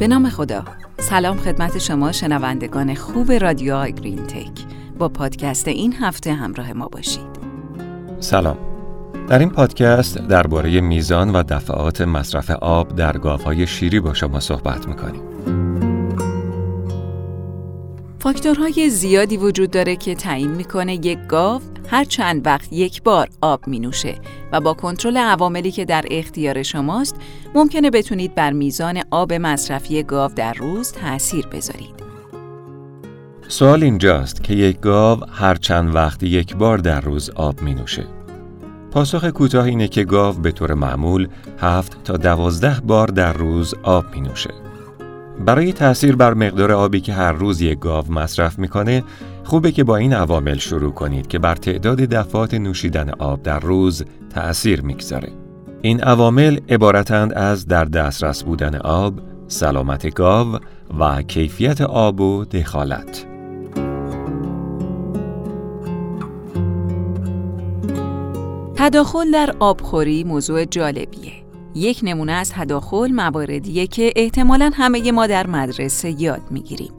به نام خدا. سلام خدمت شما شنوندگان خوب رادیو گرین تک. با پادکست این هفته همراه ما باشید. سلام. در این پادکست درباره میزان و دفعات مصرف آب در گاوهای شیری با شما صحبت می‌کنیم. فاکتورهای زیادی وجود داره که تعیین می‌کنه یک گاو هر چند وقت یک بار آب می نوشه و با کنترل عواملی که در اختیار شماست ممکنه بتونید بر میزان آب مصرفی گاو در روز تأثیر بذارید. سوال اینجاست که یک گاو هر چند وقت یک بار در روز آب می نوشه. پاسخ کوتاه اینه که گاو به طور معمول هفت تا دوازده بار در روز آب می نوشه. برای تاثیر بر مقدار آبی که هر روز یک گاو مصرف می‌کنه خوبه که با این عوامل شروع کنید که بر تعداد دفعات نوشیدن آب در روز تأثیر می‌گذاره. این عوامل عبارتند از در دسترس بودن آب، سلامت گاو و کیفیت آب و دخالت. تداخل در آبخوری موضوع جالبیه. یک نمونه از تداخل مواردیه که احتمالا همه ما در مدرسه یاد می‌گیریم.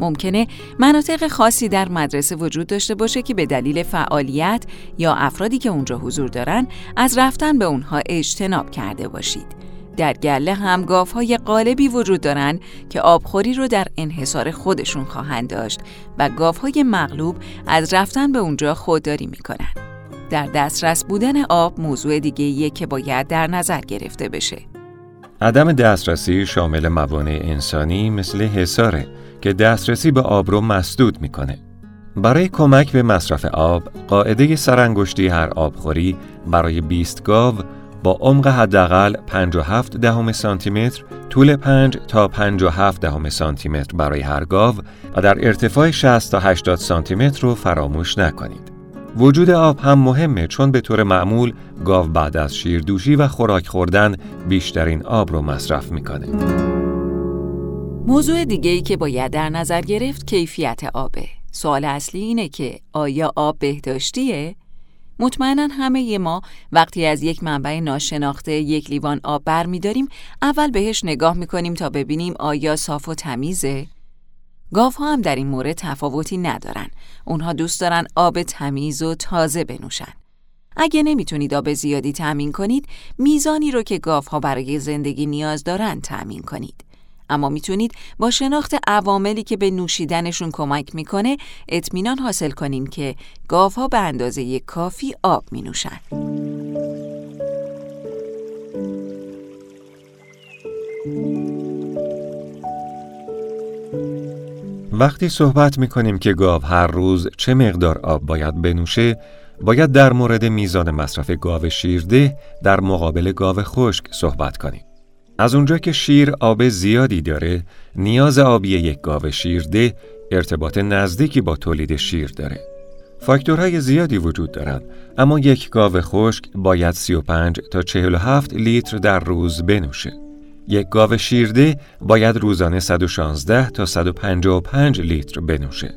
ممکنه مناطق خاصی در مدرسه وجود داشته باشه که به دلیل فعالیت یا افرادی که اونجا حضور دارن از رفتن به اونها اجتناب کرده باشید. در گله هم های قالبی وجود دارن که آبخوری رو در انحصار خودشون خواهند داشت و های مغلوب از رفتن به اونجا خودداری می‌کنن. در دسترس بودن آب موضوع دیگه که باید در نظر گرفته بشه. عدم دسترسی شامل موانع انسانی مثل حساره که دسترسی به آب رو مسدود می‌کنه. برای کمک به مصرف آب، قاعده سرانگشتی هر آبخوری برای 20 گاو با عمق حداقل 57 دهم سانتی متر، طول 5 تا 57 دهم سانتی متر برای هر گاو و در ارتفاع 60 تا 80 سانتی متر رو فراموش نکنید. وجود آب هم مهمه چون به طور معمول گاو بعد از شیردوشی و خوراک خوردن بیشترین آب رو مصرف می‌کنه. موضوع دیگه ای که باید در نظر گرفت کیفیت آبه. سوال اصلی اینه که آیا آب بهداشتیه؟ مطمئنا همه ما وقتی از یک منبع ناشناخته یک لیوان آب برمیداریم اول بهش نگاه می‌کنیم تا ببینیم آیا صاف و تمیزه؟ ها هم در این مورد تفاوتی ندارن. اونها دوست دارن آب تمیز و تازه بنوشن. اگه نمی‌تونید آب زیادی تأمین کنید، میزانی رو که ها برای زندگی نیاز دارن تأمین کنید. اما می‌تونید با شناخت عواملی که به نوشیدنشون کمک می‌کنه اطمینان حاصل کنین که گاوها به اندازه کافی آب می نوشن. وقتی صحبت می کنیم که گاو هر روز چه مقدار آب باید بنوشه، باید در مورد میزان مصرف گاو شیرده در مقابل گاو خشک صحبت کنیم. از اونجا که شیر آب زیادی داره، نیاز آبی یک گاو شیرده ارتباط نزدیکی با تولید شیر داره. فاکتورهای زیادی وجود دارند، اما یک گاو خشک باید 35 تا 47 لیتر در روز بنوشه. یک گاو شیرده باید روزانه 116 تا 155 لیتر بنوشه.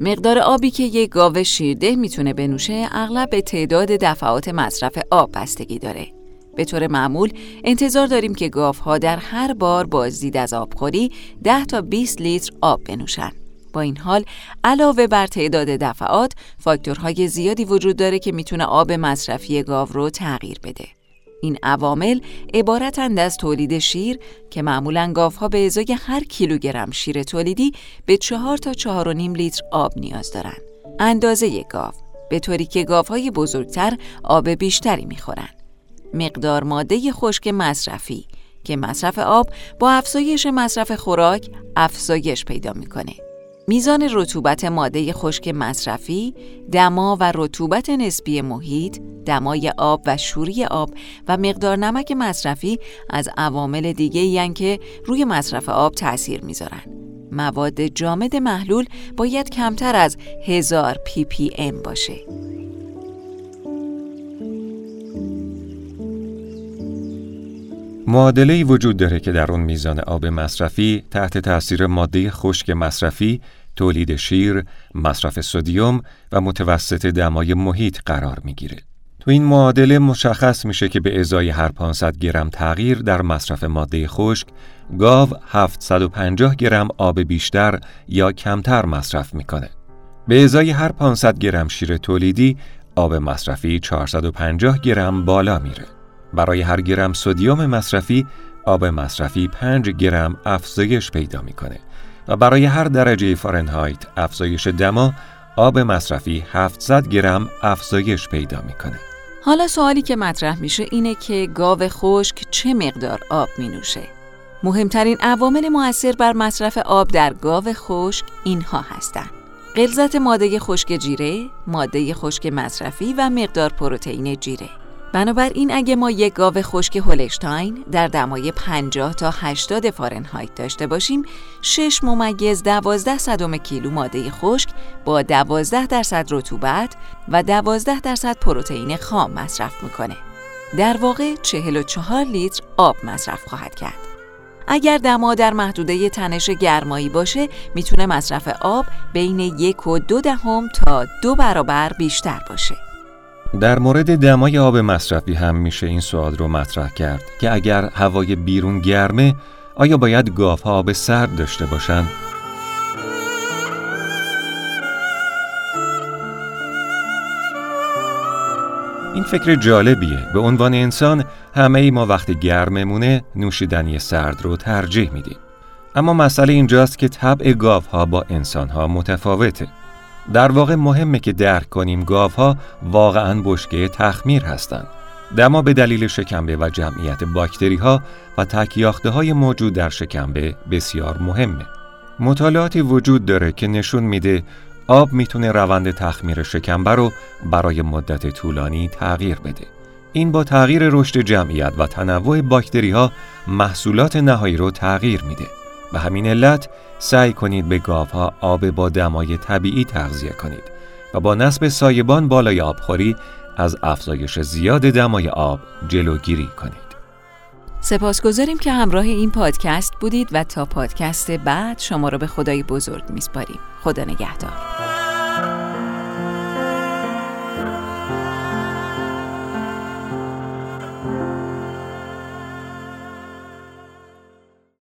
مقدار آبی که یک گاو شیرده می‌تونه بنوشه اغلب به تعداد دفعات مصرف آب بستگی داره. به طور معمول انتظار داریم که گاوها در هر بار بازدید از آبخوری 10 تا 20 لیتر آب بنوشن. با این حال علاوه بر تعداد دفعات فاکتورهای زیادی وجود داره که می‌تونه آب مصرفی گاو رو تغییر بده. این عوامل عبارتند از تولید شیر که معمولا گاوها به ازای هر کیلوگرم شیر تولیدی به چهار تا چهار و نیم لیتر آب نیاز دارند. اندازه گاو به طوری که گاوهای بزرگتر آب بیشتری می‌خورند. مقدار ماده خشک مصرفی که مصرف آب با افزایش مصرف خوراک افزایش پیدا می‌کنه. میزان رطوبت ماده خشک مصرفی، دما و رطوبت نسبی محیط، دمای آب و شوری آب و مقدار نمک مصرفی از عوامل دیگه این که روی مصرف آب تأثیر می‌ذارن. مواد جامد محلول باید کمتر از هزار پی پی ام باشه. معادله وجود داره که در اون میزان آب مصرفی تحت تاثیر ماده خشک مصرفی، تولید شیر، مصرف سدیم و متوسط دمای محیط قرار می‌گیره. تو این معادله مشخص میشه که به ازای هر 500 گرم تغییر در مصرف ماده خشک، گاو 750 گرم آب بیشتر یا کمتر مصرف می‌کنه. به ازای هر 500 گرم شیر تولیدی، آب مصرفی 450 گرم بالا میره. برای هر گرم سدیم مصرفی، آب مصرفی 5 گرم افزایش پیدا می‌کنه و برای هر درجه فارنهایت افزایش دما، آب مصرفی 700 گرم افزایش پیدا می‌کنه. حالا سوالی که مطرح میشه اینه که گاو خشک چه مقدار آب می نوشه؟ مهمترین عوامل مؤثر بر مصرف آب در گاو خشک اینها هستند. غلظت ماده خشک جیره، ماده خشک مصرفی و مقدار پروتئین جیره. بنابراین اگه ما یک گاو خشک هولشتاین در دمای 50 تا 80 فارنهایت داشته باشیم 6 ممیز 12 صدم کیلو ماده خشک با 12 درصد رطوبت و 12 درصد پروتئین خام مصرف می‌کنه. در واقع 44 لیتر آب مصرف خواهد کرد. اگر دما در محدوده تنش گرمایی باشه می‌تونه مصرف آب بین یک و دو دهم تا دو برابر بیشتر باشه. در مورد دمای آب مصرفی هم میشه این سوال رو مطرح کرد که اگر هوای بیرون گرمه آیا باید گاف ها آب سرد داشته باشن؟ این فکر جالبیه. به عنوان انسان همه ای ما وقتی گرممونه نوشیدنی سرد رو ترجیح میدیم. اما مسئله اینجاست که طبع گاف ها با انسان ها متفاوته. در واقع مهمه که درک کنیم گاوها واقعا بشکه تخمیر هستند. دما به دلیل شکمبه و جمعیت باکتری ها و تکیاخته های موجود در شکمبه بسیار مهمه. مطالعاتی وجود داره که نشون میده آب می‌تونه روند تخمیر شکمبه رو برای مدت طولانی تغییر بده. این با تغییر رشد جمعیت و تنوع باکتری ها محصولات نهایی رو تغییر میده. به همین علت سعی کنید به گاوها آب با دمای طبیعی تغذیه کنید و با نصب سایبان بالای آبخوری از افزایش زیاد دمای آب جلوگیری کنید. سپاسگزاریم که همراه این پادکست بودید و تا پادکست بعد شما را به خدای بزرگ میسپاریم. خدا نگهدار.